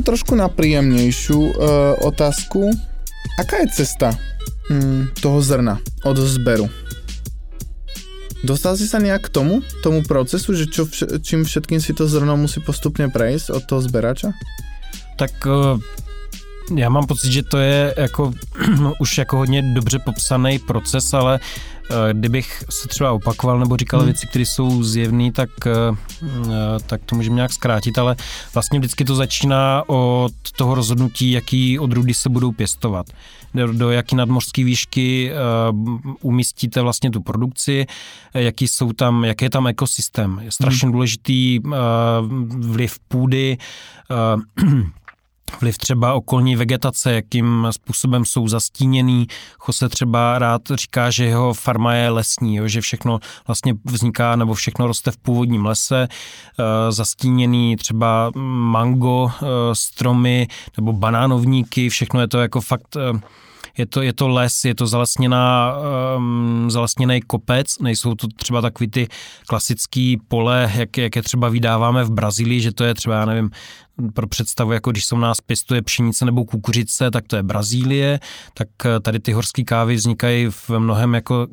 ešte trošku na príjemnejšiu uh, otázku. Aká je cesta mm, toho zrna od zberu? Dostal si sa nejak k tomu, tomu procesu, že čo, čím všetkým si to zrno musí postupně prejsť od toho zberača? Tak uh já mám pocit, že to je jako už jako hodně dobře popsaný proces, ale kdybych se třeba opakoval nebo říkal hmm. věci, které jsou zjevné, tak, eh, tak to můžeme nějak zkrátit, ale vlastně vždycky to začíná od toho rozhodnutí, jaký odrůdy se budou pěstovat. Do, do jaký nadmořské výšky umístíte vlastně tu produkci, jaký jsou tam, jaký je tam ekosystém. Je strašně hmm. důležitý vliv půdy, vliv třeba okolní vegetace, jakým způsobem jsou zastíněný. Jose třeba rád říká, že jeho farma je lesní, jo, že všechno vlastně vzniká nebo všechno roste v původním lese, e, zastíněný třeba mango, e, stromy nebo banánovníky, všechno je to jako fakt... E, je to, je to les, je to zalesněná, um, zalesněný kopec, nejsou to třeba takový ty klasický pole, jak, jak je třeba vydáváme v Brazílii, že to je třeba, já nevím, pro představu, jako když se u nás pěstuje pšenice nebo kukuřice, tak to je Brazílie, tak eh, tady ty horské kávy vznikají v mnohem jako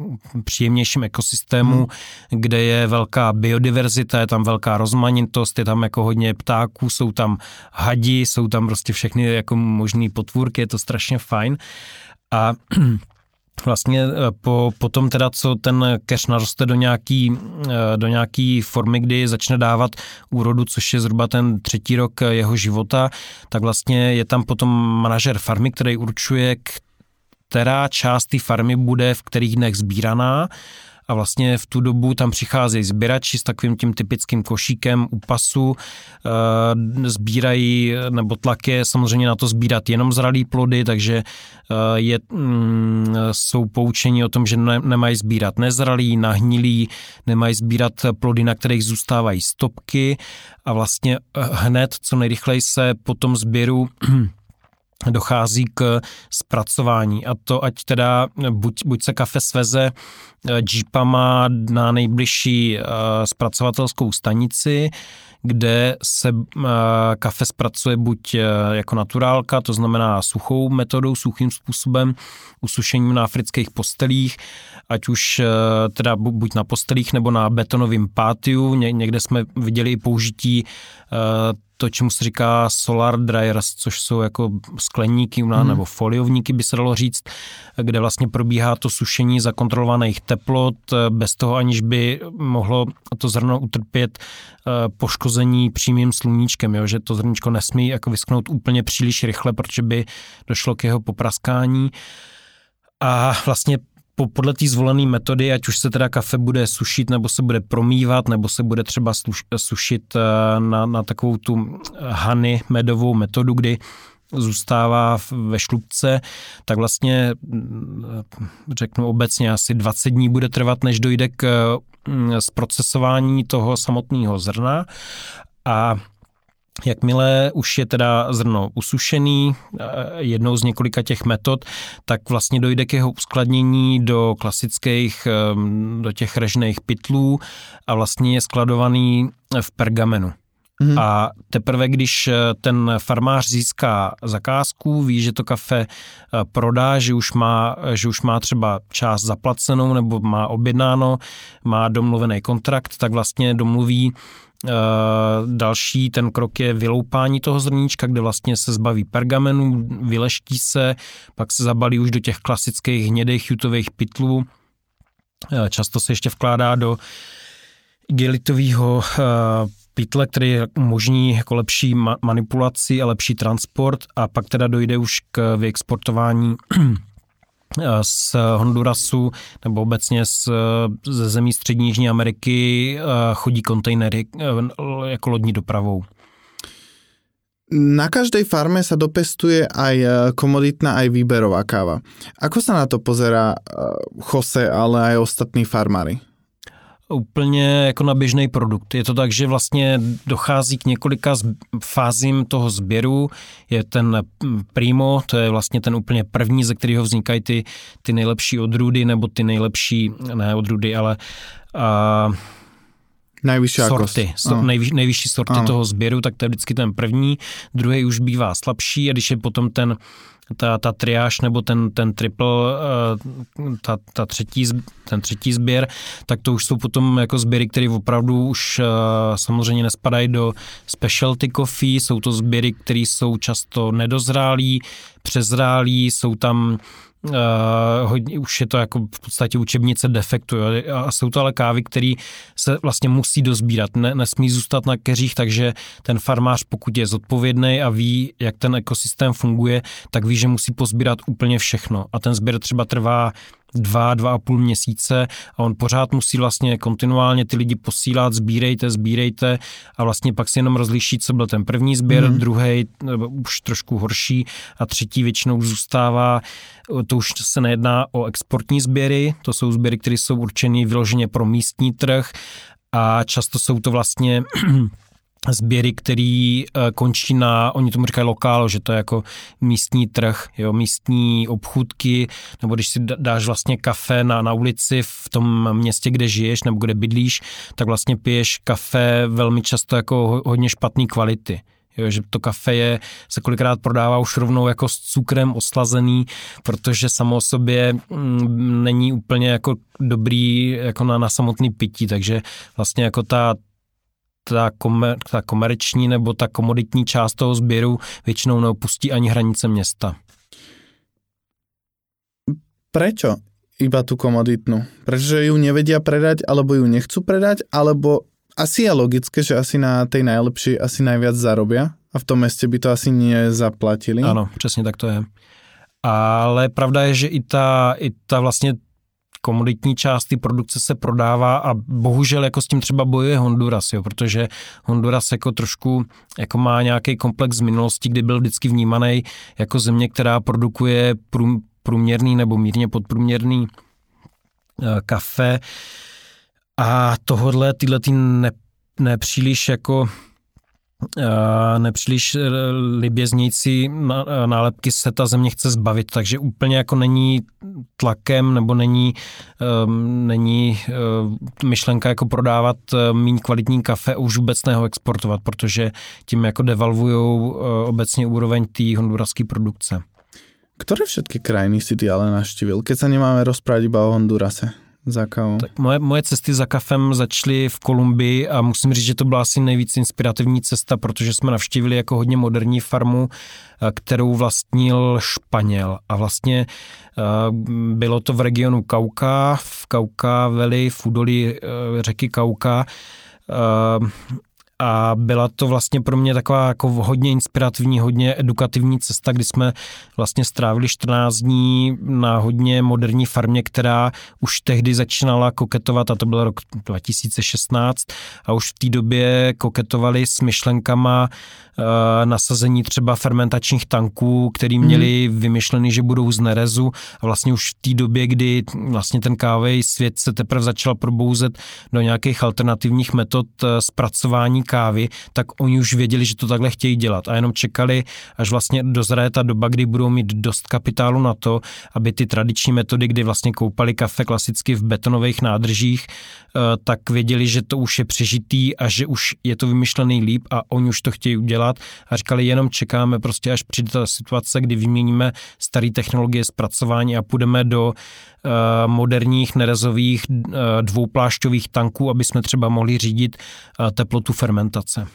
příjemnějším ekosystému, hmm. kde je velká biodiverzita, je tam velká rozmanitost, je tam jako hodně ptáků, jsou tam hadi, jsou tam prostě všechny jako možné potvůrky, je to strašně fajn. A vlastně eh, po, po tom teda, co ten cash naroste do nějaký, eh, do nějaký formy, kdy začne dávat úrodu, což je zhruba ten třetí rok jeho života, tak vlastně je tam potom manažer farmy, který určuje, která část té farmy bude v kterých dnech sbíraná a vlastně v tu dobu tam přicházejí sběrači s takovým tím typickým košíkem u pasu, e, sbírají, nebo tlak je samozřejmě na to sbírat jenom zralý plody, takže e, je, mm, jsou poučení o tom, že ne, nemají sbírat nezralý, nahnilý, nemají sbírat plody, na kterých zůstávají stopky. A vlastně hned co nejrychleji se po tom sběru dochází k zpracování. A to ať teda buď, buď se kafe sveze eh, jeepama na nejbližší eh, zpracovatelskou stanici, kde se eh, kafe zpracuje buď jako naturálka, to znamená suchou metodou, suchým způsobem, usušením na afrických postelích, ať už teda buď na postelích nebo na betonovém pátiu. Někde jsme viděli i použití to, čemu se říká solar dryers, což jsou jako skleníky hmm. nebo foliovníky, by se dalo říct, kde vlastně probíhá to sušení za kontrolovaných teplot, bez toho aniž by mohlo to zrno utrpět eh, poškození přímým sluníčkem, jo? že to zrničko nesmí jako vysknout úplně příliš rychle, protože by došlo k jeho popraskání. A vlastně po, podle té zvolené metody, ať už se teda kafe bude sušit, nebo se bude promývat, nebo se bude třeba sluš, sušit eh, na, na takovou tu hany medovou metodu, kdy zůstává ve šlubce, tak vlastně mm, řeknu obecně asi 20 dní bude trvat, než dojde k mm, zprocesování toho samotného zrna. A Jakmile už je teda zrno usušený, eh, jednou z několika těch metod, tak vlastně dojde k jeho uskladnění do klasických, ehm, do těch režných pytlů a vlastně je skladovaný v pergamenu. Mm. A teprve, když eh, ten farmář získá zakázku, ví, že to kafe eh, prodá, že už má, že už má třeba část zaplacenou nebo má objednáno, má domluvený kontrakt, tak vlastně domluví další ten krok je vyloupání toho zrníčka, kde vlastně se zbaví pergamenu, vyleští se, pak se zabalí už do těch klasických hnědých jutových pytlů. Eh, často se ještě vkládá do igelitového eh, pytle, který je možný jako lepší manipulaci a lepší transport a pak teda dojde už k vyexportování z Hondurasu nebo obecně z, ze zemí střední Jižní Ameriky chodí kontejnery jako lodní dopravou. Na každej farme sa dopestuje aj komoditná, aj výberová káva. Ako sa na to pozerá Jose, ale aj ostatní farmári? Úplně jako na běžný produkt. Je to tak, že vlastně dochází k několika fázím toho sběru. Je ten primo, to je vlastně ten úplně první, ze kterého vznikají ty, ty nejlepší odrůdy, nebo ty nejlepší, ne odrůdy, ale a, Nejvyšší sorty, so, nejvyš, nejvyšší sorty ano. toho sběru, tak to je vždycky ten první, druhý už bývá slabší a když je potom ten ta, ta triáž nebo ten, ten triple, eh, ta, ta třetí, ten třetí sběr, tak to už jsou potom jako sběry, které opravdu už eh, samozřejmě nespadají do specialty coffee, jsou to sběry, které jsou často nedozrálí, přezrálí, jsou tam Uh, hodně, už je to jako v podstatě učebnice defektu jo? a jsou to ale kávy, které se vlastně musí dozbírat, ne, nesmí zůstat na keřích, takže ten farmář, pokud je zodpovědný a ví, jak ten ekosystém funguje, tak ví, že musí pozbírat úplně všechno a ten sběr třeba trvá dva, dva a půl měsíce a on pořád musí vlastně kontinuálně ty lidi posílat, sbírejte, sbírejte a vlastně pak si jenom rozliší, co byl ten první sběr, mm. druhý už trošku horší a třetí většinou zůstává, to už se nejedná o exportní sběry, to jsou sběry, které jsou určeny vyloženě pro místní trh a často jsou to vlastně sběry, který eh, končí na, oni tomu říkají lokál, že to je jako místní trh, jo, místní obchůdky, nebo když si dáš vlastně kafe na, na ulici v tom městě, kde žiješ nebo kde bydlíš, tak vlastně piješ kafe velmi často jako hodně špatné kvality. Jo, že to kafe je, se kolikrát prodává už rovnou jako s cukrem oslazený, protože samo o sobě mm, není úplně jako dobrý jako na, na samotný pití, takže vlastně jako ta, ta, komer, ta komerční nebo ta komoditní část toho sběru většinou neopustí ani hranice města. Prečo iba tu komoditnú? Pretože ju nevedia predať, alebo ju nechcú predať, alebo asi je logické, že asi na tej najlepšej asi najviac zarobia a v tom meste by to asi nezaplatili. Ano, přesně tak to je. Ale pravda je, že i ta, i ta vlastně komoditní část ty produkce se prodává a bohužel jako s tím třeba bojuje Honduras, jo, protože Honduras jako trošku jako má nějaký komplex z minulosti, kdy byl vždycky vnímaný jako země, která produkuje průměrný nebo mírně podprůměrný eh, kafe. A tohodle tyhle ty ne, nepříliš jako nepříliš eh, libě znějící eh, nálepky se ta země chce zbavit, takže úplně jako není tlakem nebo není, ehm, není eh, myšlenka jako prodávat méně kvalitní kafe už vůbec neho exportovat, protože tím jako devalvují obecně úroveň té honduraské produkce. Které všetky krajiny si ty ale naštívil, keď se nemáme rozprávať iba o Hondurase? Za kávou? Tak moje, moje cesty za kafem začaly v Kolumbii a musím říct, že to byla asi nejvíc inspirativní cesta, protože jsme navštívili jako hodně moderní farmu, eh, kterou vlastnil Španěl. A vlastně eh, bylo to v regionu Kauka, v Kauka Valley, v údolí eh, řeky Kauka a byla to vlastně pro mě taková jako hodně inspirativní, hodně edukativní cesta, kdy jsme vlastně strávili 14 dní na hodně moderní farmě, která už tehdy začínala koketovat, a to byl rok 2016, a už v té době koketovali s myšlenkama uh, nasazení třeba fermentačních tanků, který mhm. měli mm. vymyšlený, že budou z nerezu a vlastně už v té době, kdy vlastně ten kávej svět se teprve začal probouzet do nějakých alternativních metod uh, zpracování kávy, tak oni už věděli, že to takhle chtějí dělat. A jenom čekali, až vlastně dozraje ta doba, kdy budou mít dost kapitálu na to, aby ty tradiční metody, kdy vlastně koupali kafe klasicky v betonových nádržích, eh, tak věděli, že to už je přežitý a že už je to vymyšlený líp a oni už to chtějí udělat. A říkali, jenom čekáme prostě, až přijde ta situace, kdy vyměníme staré technologie zpracování a půjdeme do moderních nerezových uh, dvouplášťových tanků, aby jsme třeba mohli řídit uh, teplotu fermentace.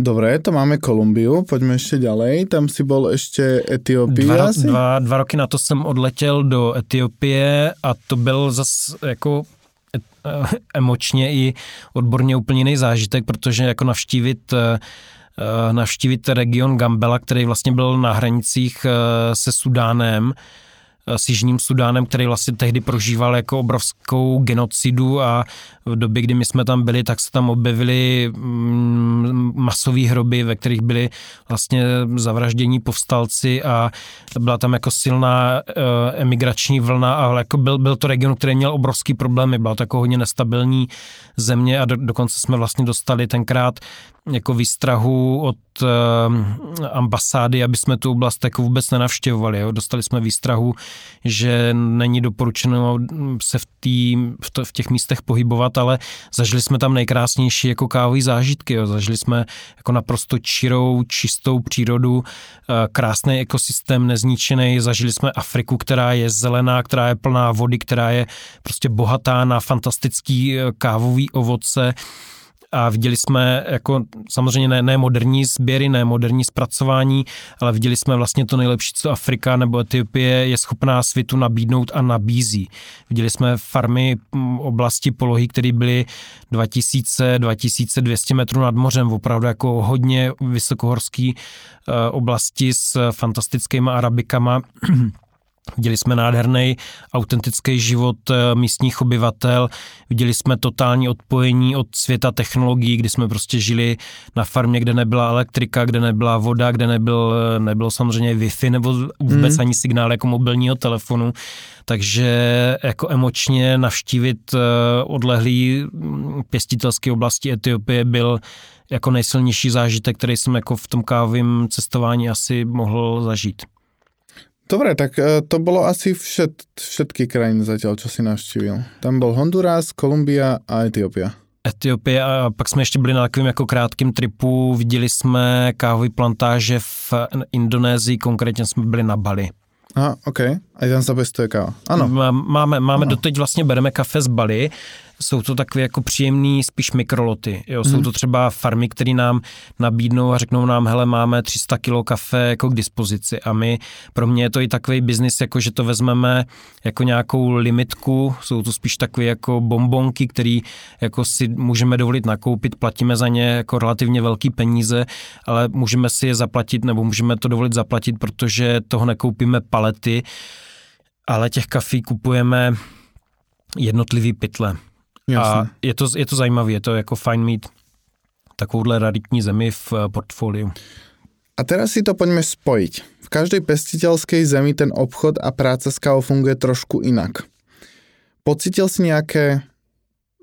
Dobre, to máme Kolumbiu, pojďme ještě ďalej. Tam si bol ještě Etiopie dva, asi? Dva, dva roky na to jsem odletěl do Etiopie a to byl zas jako emočně i odborně úplně jiný zážitek, protože jako navštívit eh, navštívit region Gambela, který vlastně byl na hranicích eh, se Sudánem, s Jižním Sudánem, který vlastně tehdy prožíval jako obrovskou genocidu a v době, kdy my jsme tam byli, tak se tam objevily mm, masové hroby, ve kterých byli vlastně zavraždění povstalci a byla tam jako silná eh, emigrační vlna a jako byl, byl to region, který měl obrovský problémy, byla to jako hodně nestabilní země a do, dokonce jsme vlastně dostali tenkrát jako výstrahu od uh, ambasády, aby jsme tu oblast jako vůbec nenavštěvovali. Jo. Dostali jsme výstrahu, že není doporučeno se v, tý, v, to, v těch místech pohybovat, ale zažili jsme tam nejkrásnější jako kávové zážitky. Jo. Zažili jsme jako naprosto čirou, čistou přírodu, uh, krásný ekosystém nezničený. Zažili jsme Afriku, která je zelená, která je plná vody, která je prostě bohatá na fantastický eh, kávový ovoce a viděli jsme jako samozřejmě ne, ne moderní sběry, ne moderní zpracování, ale viděli jsme vlastně to nejlepší, co Afrika nebo Etiopie je schopná světu nabídnout a nabízí. Viděli jsme farmy oblasti polohy, které byly 2000-2200 metrů nad mořem, opravdu jako hodně vysokohorský eh, oblasti s fantastickými arabikama Viděli jsme nádherný autentický život eh, místních obyvatel, viděli jsme totální odpojení od světa technologií, kdy jsme prostě žili na farmě, kde nebyla elektrika, kde nebyla voda, kde nebyl, eh, nebylo samozřejmě Wi-Fi nebo vůbec mm. ani signál jako mobilního telefonu. Takže jako emočně navštívit eh, odlehlý mm, pěstitelské oblasti Etiopie byl jako nejsilnější zážitek, který jsem jako v tom kávovém cestování asi mohl zažít. Dobre, tak e, to bolo asi všet, všetky krajiny zatiaľ, čo si navštívil. Tam bol Honduras, Kolumbia a Etiopia. Etiopie a pak jsme ještě byli na takovém jako krátkém tripu, viděli jsme kávové plantáže v Indonésii, konkrétně jsme byli na Bali. A, OK. A tam se pěstuje káva. Ano. Máme, máme ano. doteď vlastně bereme kafe z Bali, jsou to takové jako příjemný spíš mikroloty. Jo? Jsou hmm. to třeba farmy, které nám nabídnou a řeknou nám, hele, máme 300 kilo kafe jako k dispozici a my, pro mě je to i takový biznis, jako že to vezmeme jako nějakou limitku, jsou to spíš takové jako bombonky, které jako si můžeme dovolit nakoupit, platíme za ně jako relativně velký peníze, ale můžeme si je zaplatit nebo můžeme to dovolit zaplatit, protože toho nekoupíme palety, ale těch kafí kupujeme jednotlivý pytle. Jasne. A je to, je to zajímavé, je to jako fajn mít takovouhle raritní zemi v eh, portfoliu. A teraz si to poďme spojiť. V každej pestiteľskej zemi ten obchod a práca s kávou funguje trošku inak. Pocitil si nejaké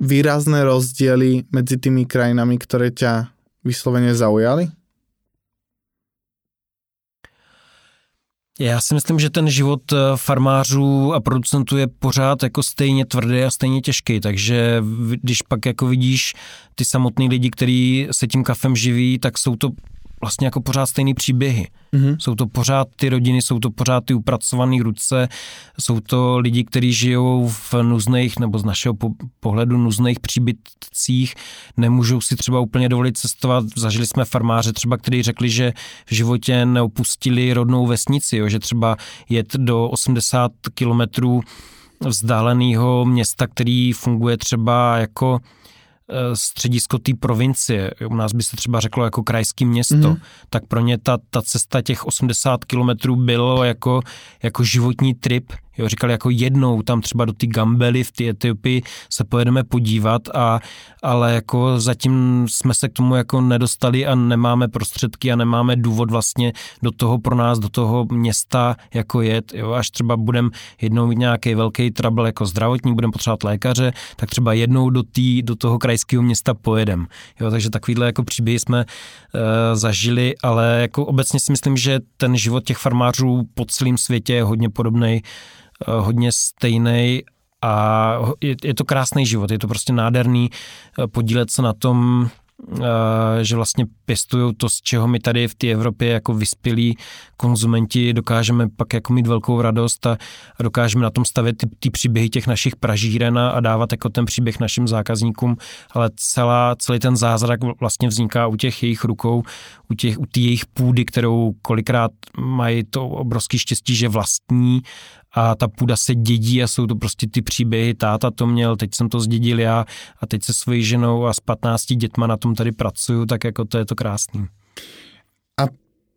výrazné rozdiely medzi tými krajinami, ktoré ťa vyslovene zaujali? Já si myslím, že ten život eh, farmářů a producentů je pořád jako stejně tvrdý a stejně těžký, takže když pak jako vidíš ty samotný lidi, kteří se tím kafem živí, tak jsou to vlastně jako pořád stejný příběhy. Mm-hmm. Jsou to pořád ty rodiny, jsou to pořád ty upracované ruce, jsou to lidi, kteří žijou v nuzných, nebo z našeho pohledu nuzných příbytcích, nemůžou si třeba úplně dovolit cestovat. Zažili jsme farmáře třeba, kteří řekli, že v životě neopustili rodnou vesnici, jo, že třeba jet do 80 kilometrů vzdáleného města, který funguje třeba jako středisko té provincie, u nás by se třeba řeklo jako krajské město, mm-hmm. tak pro ně ta, ta cesta těch 80 kilometrů bylo jako, jako životní trip, Jo, říkali jako jednou tam třeba do ty Gambely v té Etiopii se pojedeme podívat, a, ale jako zatím jsme se k tomu jako nedostali a nemáme prostředky a nemáme důvod vlastně do toho pro nás, do toho města jako jet. Jo, až třeba budeme jednou mít nějaký velký trouble jako zdravotní, budeme potřebovat lékaře, tak třeba jednou do, tý, do toho krajského města pojedem. Jo, takže takovýhle jako příběhy jsme uh, zažili, ale jako obecně si myslím, že ten život těch farmářů po celém světě je hodně podobný hodně stejný a je, to krásný život, je to prostě nádherný eh, podílet se na tom, eh, že vlastně pěstují to, z čeho my tady v té Evropě jako vyspělí konzumenti dokážeme pak jako mít velkou radost a, a dokážeme na tom stavět ty, ty příběhy těch našich pražíren a dávat jako ten příběh našim zákazníkům, ale celá, celý ten zázrak vlastně vzniká u těch jejich rukou, u těch, u jejich půdy, kterou kolikrát mají to obrovský štěstí, že vlastní a ta půda se dědí a jsou to prostě ty příběhy, táta to měl, teď jsem to zdědil já a teď se svojí ženou a s 15 dětma na tom tady pracuju, tak jako to je to krásný. A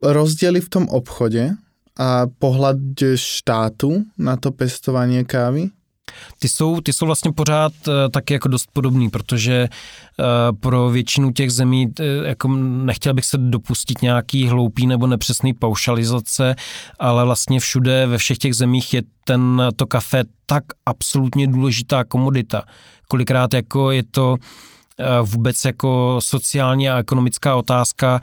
rozdiely v tom obchodě a pohled štátu na to pestování kávy? Ty jsou, ty jsou vlastně pořád uh, taky jako dost podobný, protože uh, pro většinu těch zemí uh, jako nechtěl bych se dopustit nějaký hloupý nebo nepřesný paušalizace, ale vlastně všude ve všech těch zemích je ten to kafe tak absolutně důležitá komodita. Kolikrát jako je to vůbec jako sociální a ekonomická otázka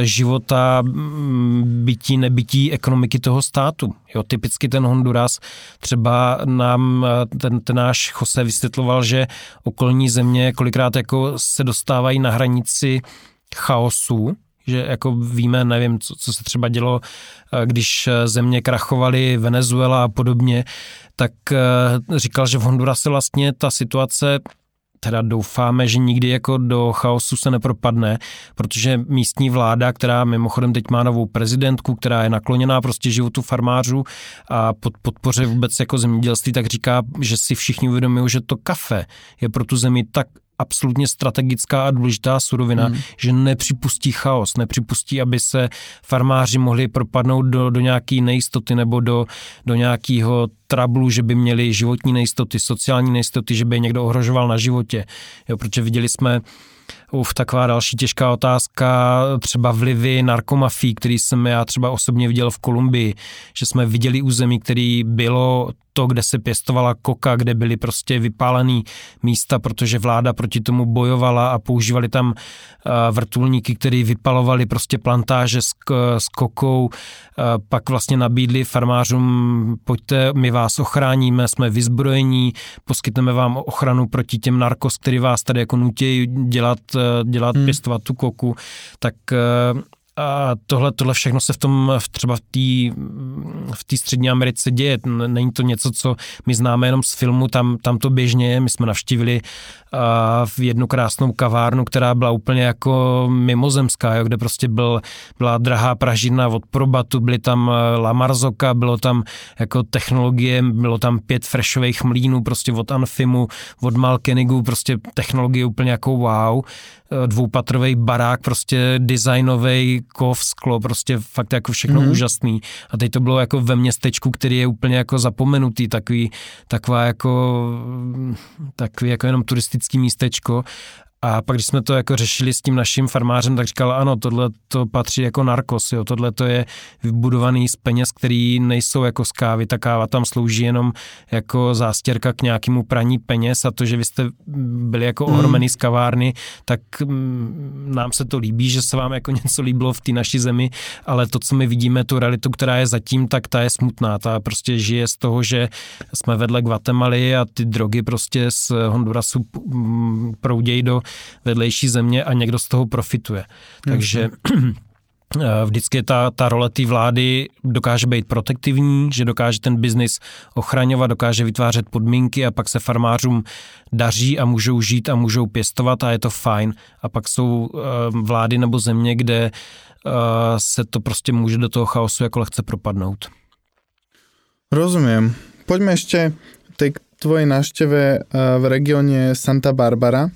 života, mm, bytí, nebytí ekonomiky toho státu. Jo, typicky ten Honduras, třeba nám ten, ten náš Jose vysvětloval, že okolní země kolikrát jako se dostávají na hranici chaosu, že jako víme, nevím, co, co se třeba dělo, když země krachovaly, Venezuela a podobně, tak říkal, že v Hondurase vlastně ta situace teda doufáme, že nikdy jako do chaosu se nepropadne, protože místní vláda, která mimochodem teď má novou prezidentku, která je nakloněná prostě životu farmářů a pod, podpoře vůbec jako zemědělství, tak říká, že si všichni uvědomují, že to kafe je pro tu zemi tak absolutně strategická a důležitá surovina, hmm. že nepřipustí chaos, nepřipustí, aby se farmáři mohli propadnout do, do nějaké nejistoty nebo do, do nějakého trablu, že by měli životní nejistoty, sociální nejistoty, že by je někdo ohrožoval na životě. Jo, protože viděli jsme Uf, taková další těžká otázka, třeba vlivy narkomafí, který jsem já třeba osobně viděl v Kolumbii, že jsme viděli území, který bylo to, kde se pěstovala koka, kde byly prostě vypálený místa, protože vláda proti tomu bojovala a používali tam vrtulníky, které vypalovali prostě plantáže s, s kokou, pak vlastně nabídli farmářům, pojďte, my vás ochráníme, jsme vyzbrojení, poskytneme vám ochranu proti těm narkos, který vás tady jako nutí dělat, dělat hmm. pěstovat tu koku, tak a tohle, tohle všechno se v tom, třeba v té v tý střední Americe děje. Není to něco, co my známe jenom z filmu, tam, tam to běžně je. My jsme navštívili v jednu krásnou kavárnu, která byla úplně jako mimozemská, jo, kde prostě byl, byla drahá pražina od Probatu, byly tam e, Lamarzoka, bylo tam jako technologie, bylo tam pět freshových mlínů, prostě od Anfimu, od Malkenigu, prostě technologie úplně jako wow e, dvoupatrový barák, prostě designový kov, sklo, prostě fakt jako všechno mm-hmm. úžasný. A teď to bylo jako ve městečku, který je úplně jako zapomenutý, takový, taková jako, takový jako jenom turistický místečko a pak, když jsme to jako řešili s tím naším farmářem, tak říkal, ano, tohle to patří jako narkos, jo, tohle to je vybudovaný z peněz, který nejsou jako z kávy, ta káva tam slouží jenom jako zástěrka k nějakému praní peněz a to, že vy jste byli jako hmm. ohromený z kavárny, tak mm, nám se to líbí, že se vám jako něco líbilo v té naší zemi, ale to, co my vidíme, tu realitu, která je zatím, tak ta je smutná, ta prostě žije z toho, že jsme vedle Guatemaly a ty drogy prostě z Hondurasu mm, proudějí do vedlejší země a někdo z toho profituje. Takže vždycky ta, ta role té vlády dokáže být protektivní, že dokáže ten biznis ochraňovat, dokáže vytvářet podmínky a pak se farmářům daří a můžou žít a můžou pěstovat a je to fajn. A pak jsou uh, vlády nebo země, kde uh, se to prostě může do toho chaosu jako lehce propadnout. Rozumím. Pojďme ještě k tvojej návštěvě v regioně Santa Barbara.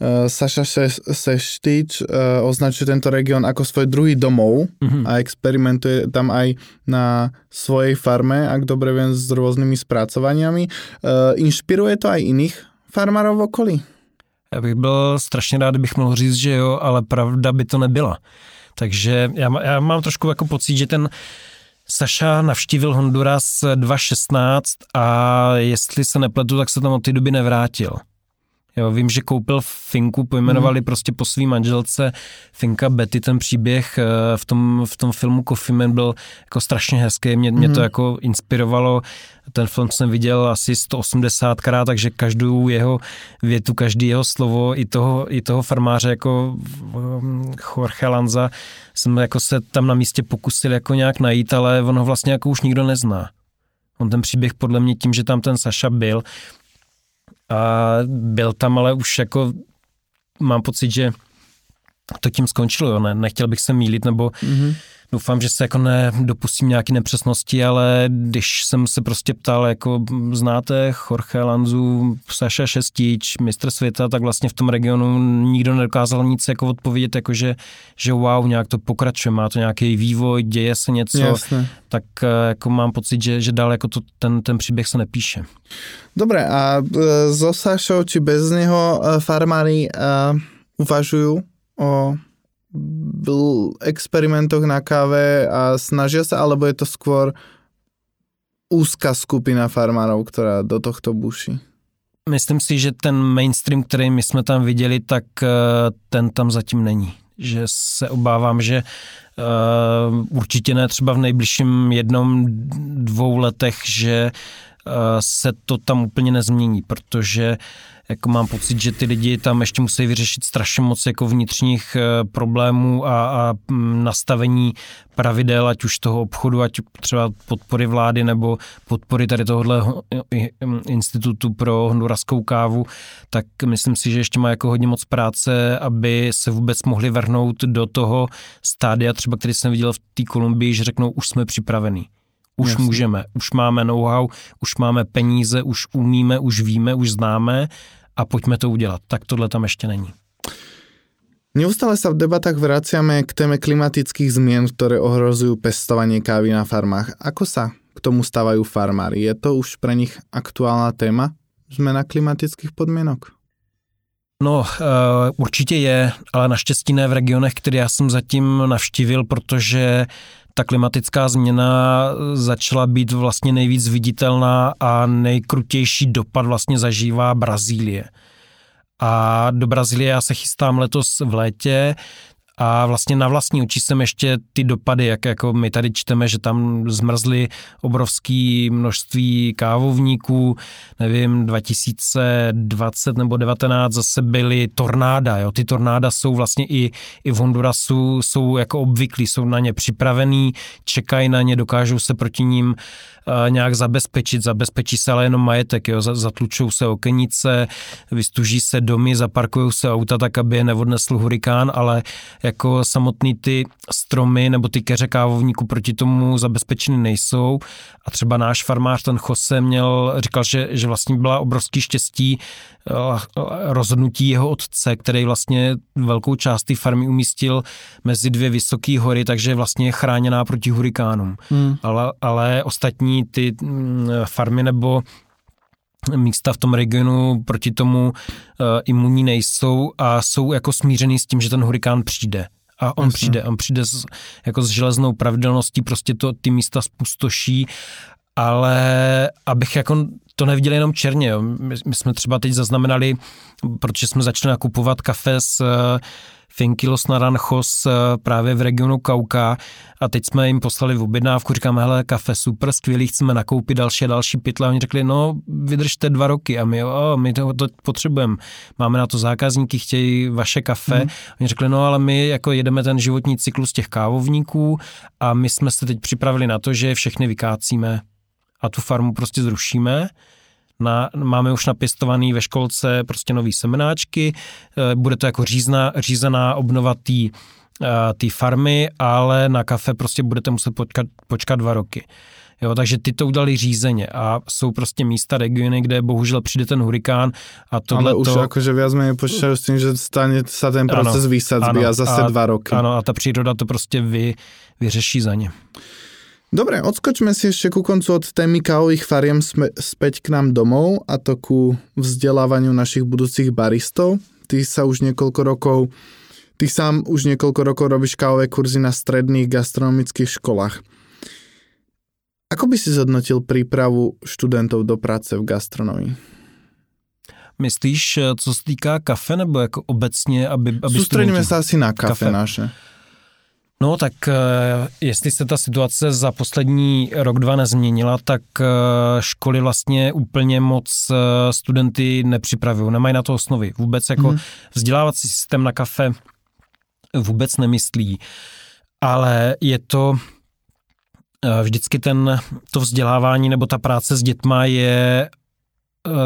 Uh, Saša Seštič uh, označuje tento región ako svoj druhý domov mm-hmm. a experimentuje tam aj na svojej farme, ak dobre viem, s rôznymi spracovaniami. Uh, inšpiruje to aj iných farmárov v okolí? Já bych byl strašně rád, kdybych mohl říct, že jo, ale pravda by to nebyla. Takže já, já mám trošku jako pocit, že ten Saša navštívil Honduras 2016 a jestli se nepletu, tak se tam od té doby nevrátil. Jo, vím, že koupil Finku, pojmenovali hmm. prostě po svý manželce Finka Betty, ten příběh eh, v tom, v tom filmu Coffee Man byl jako strašně hezký, mě, mě to hmm. jako inspirovalo, ten film jsem viděl asi 180krát, takže každou jeho větu, každý jeho slovo, i toho, i toho farmáře jako Jorge Lanza jsem jako se tam na místě pokusil jako nějak najít, ale ono vlastně jako už nikdo nezná. On ten příběh podle mě tím, že tam ten Saša byl, a byl tam ale už jako, mám pocit, že to tím skončilo, jo. Ne, nechtěl bych se mílit, nebo mm-hmm. Doufám, že se jako nedopustím nějaké nepřesnosti, ale když jsem se prostě ptal, jako znáte Jorge Lanzu, Saša Šestič, mistr světa, tak vlastně v tom regionu nikdo nedokázal nic jako odpovědět, jako že, že wow, nějak to pokračuje, má to nějaký vývoj, děje se něco, Jasne. tak eh, jako mám pocit, že, že dál jako to, ten, ten příběh se nepíše. Dobre, a e, so Sašou či bez neho e, farmári uh, uvažujú o experimentoch na káve a snažia sa, alebo je to skôr úzka skupina farmárov, ktorá do tohto buší? myslím si, že ten mainstream, který my jsme tam viděli, tak uh, ten tam zatím není. Že se obávám, že uh, určitě ne třeba v nejbližším jednom, dvou letech, že uh, se to tam úplně nezmění, protože uh, jako mám pocit, že ty lidi tam ještě musí vyřešit strašně moc jako vnitřních eh, problémů a, a mm, nastavení pravidel, ať už toho obchodu, ať třeba podpory vlády nebo podpory tady tohohle institutu pro honduraskou kávu, tak myslím si, že ještě má jako hodně moc práce, aby se vůbec mohli vrhnout do toho stádia, třeba který jsem viděl v té Kolumbii, že řeknou, už jsme připravení. Už Jasně. můžeme, už máme know-how, už máme peníze, už umíme, už víme, už známe a pojďme to udělat. Tak tohle tam ještě není. Neustále sa v debatách vraciame k téme klimatických zmien, ktoré ohrozujú pestovanie kávy na farmách. Ako sa k tomu stávajú farmári? Je to už pre nich aktuálna téma? Zmena klimatických podmienok? No, uh, určitě je, ale naštěstí ne v regionech, které já jsem zatím navštívil, protože ta klimatická změna začala být vlastně nejvíc viditelná a nejkrutější dopad vlastně zažívá Brazílie. A do Brazílie já se chystám letos v létě, a vlastně na vlastní oči jsem ještě ty dopady, jak jako my tady čteme, že tam zmrzly obrovské množství kávovníků, nevím, 2020 nebo 19 zase byly tornáda, jo. Ty tornáda jsou vlastně i, i v Hondurasu, jsou jako obvyklí, jsou na ně připravený, čekají na ně, dokážou se proti ním uh, nějak zabezpečit. Zabezpečí se ale jenom majetek, jo. zatlučou se okenice, vystuží se domy, zaparkují se auta tak, aby je neodnesl hurikán, ale jako samotný ty stromy nebo ty keře kávovníku proti tomu zabezpečeny nejsou. A třeba náš farmář, ten Jose, měl, říkal, že, že vlastně byla obrovský štěstí rozhodnutí jeho otce, který vlastně velkou část té farmy umístil mezi dvě vysoké hory, takže je vlastně chráněná proti hurikánům. Hmm. Ale, ale ostatní ty mm, farmy nebo místa v tom regionu proti tomu uh, imunní nejsou a jsou jako smířený s tím, že ten hurikán přijde. A on Jasně. přijde, on přijde s, jako s železnou pravidelností, prostě to ty místa spustoší, ale abych jako to neviděli jenom černě. Jo. My, my jsme třeba teď zaznamenali, protože jsme začali nakupovat kafe s uh, Finkilos Naranjos právě v regionu Kauka a teď jsme jim poslali v objednávku, říkáme, hele, kafe super, skvělý, chceme nakoupit další a další pytle a oni řekli, no, vydržte dva roky a my, o, my to, to potřebujeme, máme na to zákazníky, chtějí vaše kafe. Mm. Oni řekli, no, ale my jako jedeme ten životní cyklus těch kávovníků a my jsme se teď připravili na to, že všechny vykácíme a tu farmu prostě zrušíme na, máme už napěstovaný ve školce prostě nový semenáčky, eh, bude to jako řízna, řízená obnova té eh, farmy, ale na kafe prostě budete muset počkat, počkat dva roky. Jo, takže ty to udali řízeně a jsou prostě místa, regiony, kde bohužel přijde ten hurikán a tohle Ale už to... akože viac menej počítajú s tím, že stane sa ten proces výsadzby a zase a, dva roky. Ano, a ta příroda to prostě vy, vyřeší za ně. Dobre, odskočme si ešte ku koncu od témy kávových fariem späť k nám domov a to ku vzdelávaniu našich budúcich baristov. Ty sa už niekoľko rokov Ty sám už niekoľko rokov robíš kávové kurzy na stredných gastronomických školách. Ako by si zhodnotil prípravu študentov do práce v gastronomii? Myslíš, co se týká kafe, nebo jako obecně, aby... aby Soustředíme se asi na kafe, kafe. naše. No tak eh, jestli se ta situace za poslední rok, dva nezměnila, tak eh, školy vlastně úplně moc eh, studenty nepřipravují, nemají na to osnovy. Vůbec jako mm. vzdělávací systém na kafe vůbec nemyslí, ale je to vždycky ten, to vzdělávání nebo ta práce s dětma je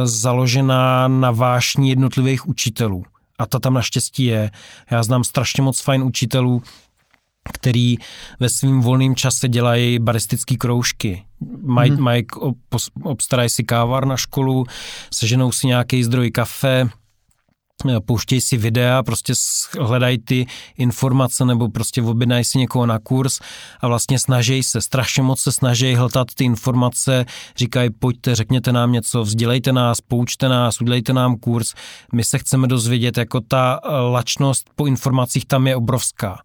založená na vášní jednotlivých učitelů. A ta tam naštěstí je. Já znám strašně moc fajn učitelů, který ve svým volném čase dělají baristické kroužky. Mají, hmm. maj, obstarají si kávar na školu, seženou si nějaký zdroj kafe, pouštějí si videa, prostě hledají ty informace nebo prostě objednají si někoho na kurz a vlastně snaží se, strašně moc se snaží hltat ty informace, říkají pojďte, řekněte nám něco, vzdělejte nás, poučte nás, udělejte nám kurz, my se chceme dozvědět, jako ta lačnost po informacích tam je obrovská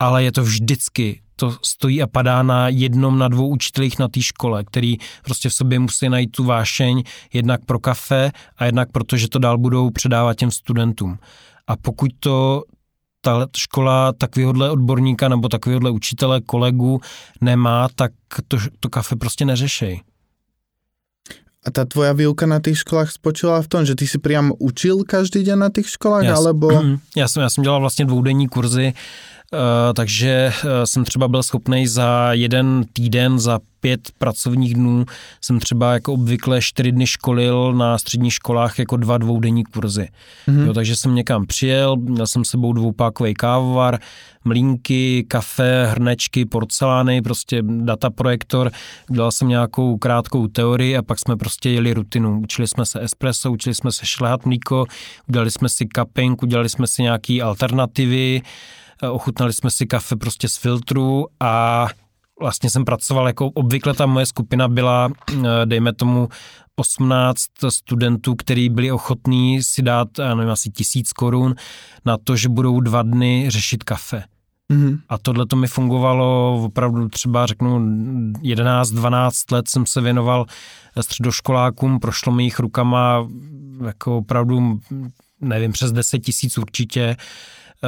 ale je to vždycky to stojí a padá na jednom, na dvou učitelích na té škole, který prostě v sobě musí najít tu vášeň jednak pro kafe a jednak proto, že to dál budou předávat těm studentům. A pokud to ta škola takovýhodle odborníka nebo takovýhodle učitele, kolegu nemá, tak to, to kafe prostě neřešej. A tá tvoja výuka na tých školách spočívala v tom, že ty si priam učil každý den na tých školách, já, alebo... Já jsem, já jsem dělal vlastně dvoudenní kurzy, Uh, takže uh, jsem třeba byl schopný za jeden týden, za pět pracovních dnů jsem třeba jako obvykle čtyři dny školil na středních školách jako dva dvoudenní kurzy. Mm-hmm. Jo, takže jsem někam přijel, měl jsem sebou dvoupákový kávovar, mlínky, kafe, hrnečky, porcelány, prostě dataprojektor, dělal jsem nějakou krátkou teorii a pak jsme prostě jeli rutinu. Učili jsme se espresso, učili jsme se šlehat mlíko, udělali jsme si cupping, udělali jsme si nějaké alternativy, ochutnali jsme si kafe prostě z filtru a vlastně jsem pracoval jako obvykle ta moje skupina byla, eh, dejme tomu, 18 studentů, kteří byli ochotní si dát, já nevím, asi tisíc korun na to, že budou dva dny řešit kafe. Mm-hmm. A tohle to mi fungovalo opravdu třeba řeknu 11-12 let jsem se věnoval středoškolákům, prošlo mi jich rukama jako opravdu nevím, přes 10 tisíc určitě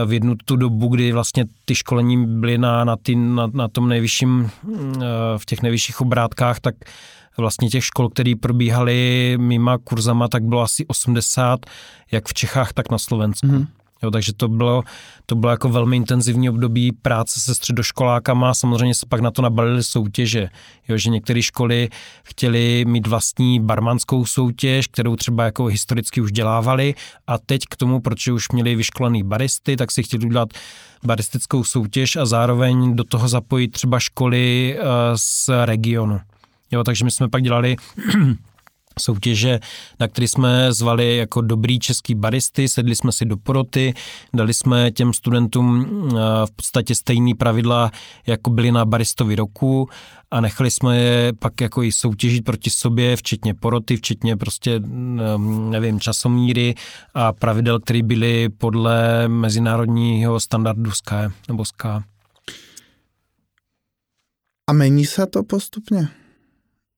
v jednu tu dobu, kdy vlastně ty školení byly na, na, ty, na, na tom nejvyšším, eh, v těch nejvyšších obrátkách, tak vlastně těch škol, které probíhaly mýma kurzama, tak bylo asi 80, jak v Čechách, tak na Slovensku. Mm-hmm. Jo, takže to bylo, to bylo jako velmi intenzivní období práce se středoškolákama. Samozřejmě se pak na to nabalily soutěže. Jo, že některé školy chtěly mít vlastní barmanskou soutěž, kterou třeba jako historicky už dělávali a teď k tomu, protože už měli vyškolený baristy, tak si chtěli udělat baristickou soutěž a zároveň do toho zapojit třeba školy eh, z regionu. Jo, takže my jsme pak dělali soutěže, na který jsme zvali jako dobrý český baristy, sedli jsme si do poroty, dali jsme těm studentům eh, v podstatě stejný pravidla, jako byly na baristovi roku a nechali jsme je pak jako i soutěžit proti sobě, včetně poroty, včetně prostě, mm, nevím, časomíry a pravidel, které byly podle mezinárodního standardu SKA nebo SKA. A mení se to postupně?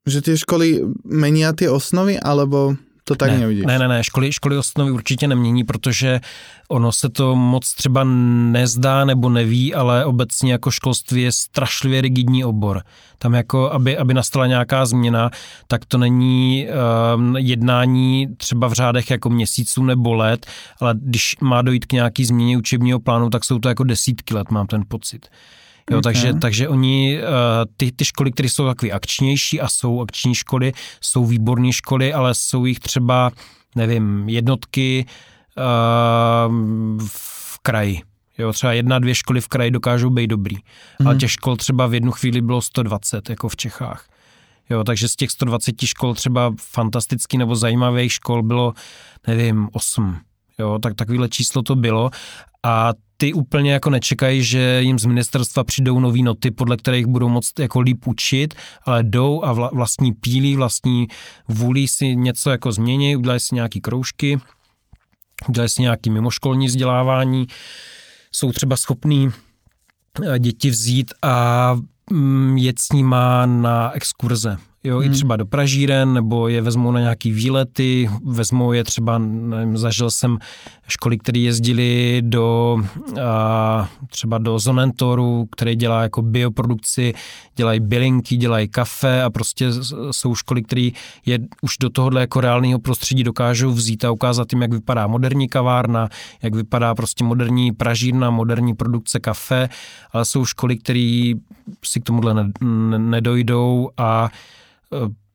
Že ty školy mení ty osnovy, alebo to tak ne, nevidíš? Ne, ne, ne, školy, školy osnovy určitě nemění, protože ono se to moc třeba nezdá nebo neví, ale obecně jako školství je strašlivě rigidní obor. Tam jako, aby, aby nastala nějaká změna, tak to není um, jednání třeba v řádech jako měsíců nebo let, ale když má dojít k nějaký změně učebního plánu, tak jsou to jako desítky let, mám ten pocit. Jo, okay. takže, takže oni, eh, ty, ty školy, které jsou takové akčnější a jsou akční školy, jsou výborné školy, ale jsou jich třeba, nevím, jednotky uh, v kraji. Jo, třeba jedna, dvě školy v kraji dokážou být dobrý. Mm. Ale těch škol třeba v jednu chvíli bylo 120, jako v Čechách. Jo, takže z těch 120 škol třeba fantastický nebo zajímavých škol bylo, nevím, 8. Jo, tak takovýhle číslo to bylo. A ty úplně jako nečekají, že jim z ministerstva přijdou nové noty, podle kterých budou moct jako líp učit, ale jdou a vla, vlastní pílí, vlastní vůlí si něco jako změní, udělají si nějaký kroužky, udělají si nějaký mimoškolní vzdělávání, jsou třeba schopní eh, děti vzít a mm, jet s nima na exkurze jo, hmm. i třeba do Pražíren, nebo je vezmou na nějaký výlety, vezmou je třeba, nevím, zažil jsem školy, které jezdili do a, třeba do Zonentoru, který dělá jako bioprodukci, dělají bylinky, dělají kafe a prostě jsou školy, které je už do tohohle jako reálného prostředí dokážou vzít a ukázat jim, jak vypadá moderní kavárna, jak vypadá prostě moderní pražírna, moderní produkce kafe, ale jsou školy, které si k tomuhle nedojdou a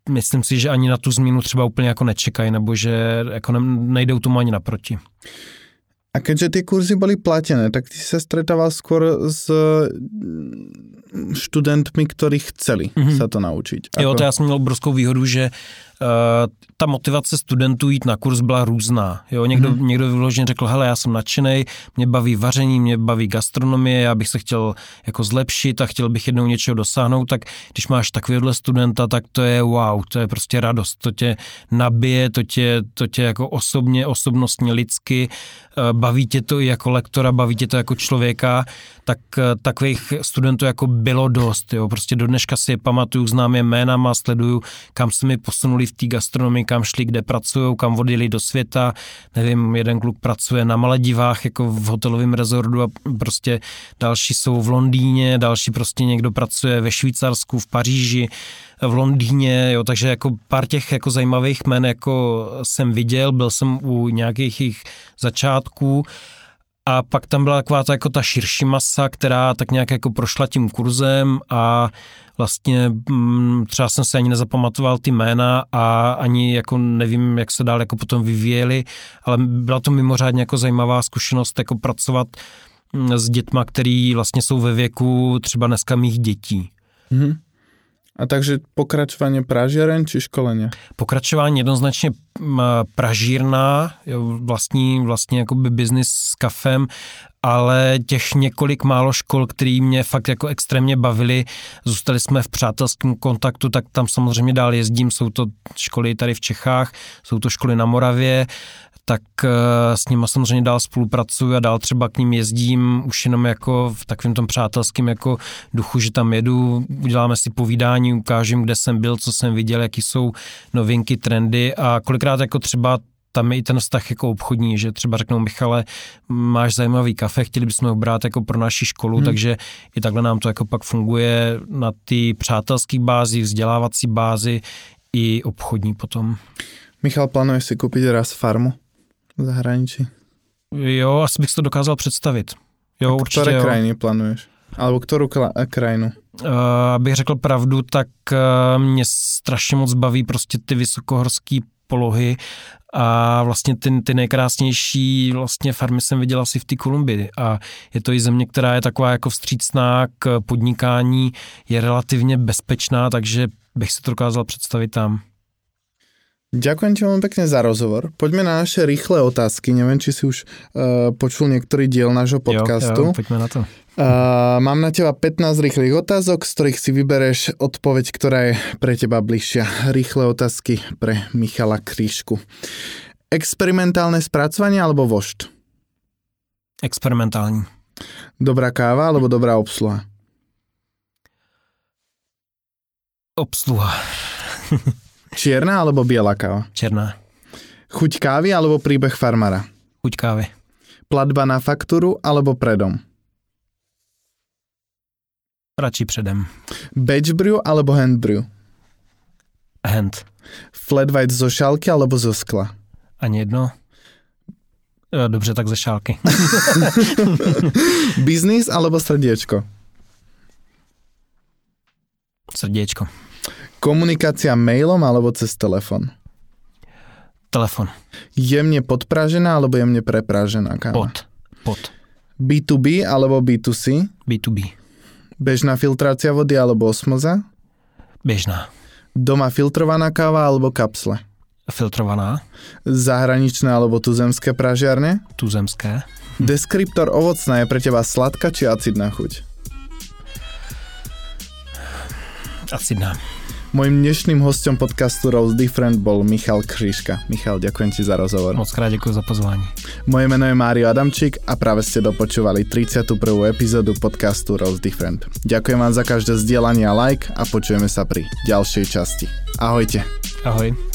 myslím si, že ani na tu změnu třeba úplně jako nečekají, nebo že jako nejdou tomu ani naproti. A keďže ty kurzy byly platené, tak ty se stretával skôr s študentmi, ktorí chceli mm-hmm. sa to naučiť. Ako... Jo, to já jsem měl obrovskou výhodu, že ta motivace studentů jít na kurz byla různá. Jo, někdo, hmm. někdo vyloženě řekl, hele, já jsem nadšený, mě baví vaření, mě baví gastronomie, já bych se chtěl jako zlepšit a chtěl bych jednou něčeho dosáhnout, tak když máš takovýhle studenta, tak to je wow, to je prostě radost, to tě nabije, to tě, to tě jako osobně, osobnostně, lidsky, eh, baví tě to i jako lektora, baví tě to jako člověka, tak eh, takových studentů jako bylo dost, jo, prostě do dneška si je pamatuju, znám je jménama, sleduju, kam se mi posunuli v té gastronomii, kam šli, kde pracují, kam odjeli do světa, nevím, jeden kluk pracuje na Maledivách, jako v hotelovém rezortu a prostě další jsou v Londýně, další prostě někdo pracuje ve Švýcarsku, v Paříži, v Londýně, jo, takže jako pár těch jako zajímavých men jako jsem viděl, byl jsem u nějakých jejich začátků, a pak tam byla taková ta, jako ta širší masa, která tak nějak jako prošla tím kurzem a vlastně mm, třeba jsem se ani nezapamatoval ty jména a ani jako nevím, jak se dál jako potom vyvíjeli, ale byla to mimořádně jako zajímavá zkušenost jako pracovat mm, s dětma, který vlastně jsou ve věku třeba dneska mých dětí. Mm-hmm. A takže pokračování pražiaren či školení? Pokračování jednoznačně pražírna, vlastní, vlastní jakoby biznis s kafem, ale těch několik málo škol, které mě fakt jako extrémně bavily, zůstali jsme v přátelském kontaktu, tak tam samozřejmě dál jezdím, jsou to školy tady v Čechách, jsou to školy na Moravě, tak eh, s nima samozřejmě dál spolupracuju a dál třeba k ním jezdím už jenom jako v takovém tom přátelském jako duchu, že tam jedu, uděláme si povídání, ukážím, kde jsem byl, co jsem viděl, jaký jsou novinky, trendy a kolikrát jako třeba tam je i ten vztah jako obchodní, že třeba řeknou Michale, máš zajímavý kafe, chtěli bychom ho brát jako pro naši školu, hmm. takže i takhle nám to jako pak funguje na ty přátelské bázi, vzdělávací bázi i obchodní potom. Michal, plánuješ si koupit raz farmu? V zahraničí? Jo, asi bych si to dokázal představit. Jo, A určitě, které jo. krajiny plánuješ? Alebo kterou kla- krajinu? Uh, abych řekl pravdu, tak uh, mě strašně moc baví prostě ty vysokohorské polohy a vlastně ty, ty nejkrásnější vlastně farmy jsem viděl asi v té Kolumbii a je to i země, která je taková jako vstřícná k podnikání, je relativně bezpečná, takže bych si to dokázal představit tam. Ďakujem ti veľmi pekne za rozhovor. Poďme na naše rýchle otázky. Neviem, či si už uh, počul niektorý diel nášho podcastu. Jo, jo, poďme na to. Uh, mám na teba 15 rýchlych otázok, z ktorých si vybereš odpoveď, ktorá je pre teba bližšia. Rýchle otázky pre Michala Krížku. Experimentálne spracovanie alebo vošt? Experimentální. Dobrá káva alebo dobrá obsluha? Obsluha. Čierna alebo biela káva? Černá. Chuť kávy alebo príbeh farmára? Chuť kávy. Platba na fakturu alebo predom? Radši předem. Batch brew alebo hand brew? Hand. Flat white zo šálky alebo zo skla? Ani jedno. Dobře, tak ze šálky. Biznis alebo srdiečko? Srdiečko. Komunikácia mailom alebo cez telefon? Telefon. Jemne podpražená alebo jemne prepražená káva? Pod. Pod. B2B alebo B2C? B2B. Bežná filtrácia vody alebo osmoza? Běžná. Doma filtrovaná káva alebo kapsle? Filtrovaná. Zahraničné alebo tuzemské pražiarne? Tuzemské. Deskriptor ovocná je pre teba sladká či acidná chuť? Acidná. Mojím dnešným hostem podcastu Rose Different bol Michal Křížka. Michal, ďakujem ti za rozhovor. Moc krát děkuji za pozvání. Moje meno je Mário Adamčík a práve ste dopočúvali 31. epizódu podcastu Rose Different. Ďakujem vám za každé zdieľanie a like a počujeme sa pri ďalšej časti. Ahojte. Ahoj.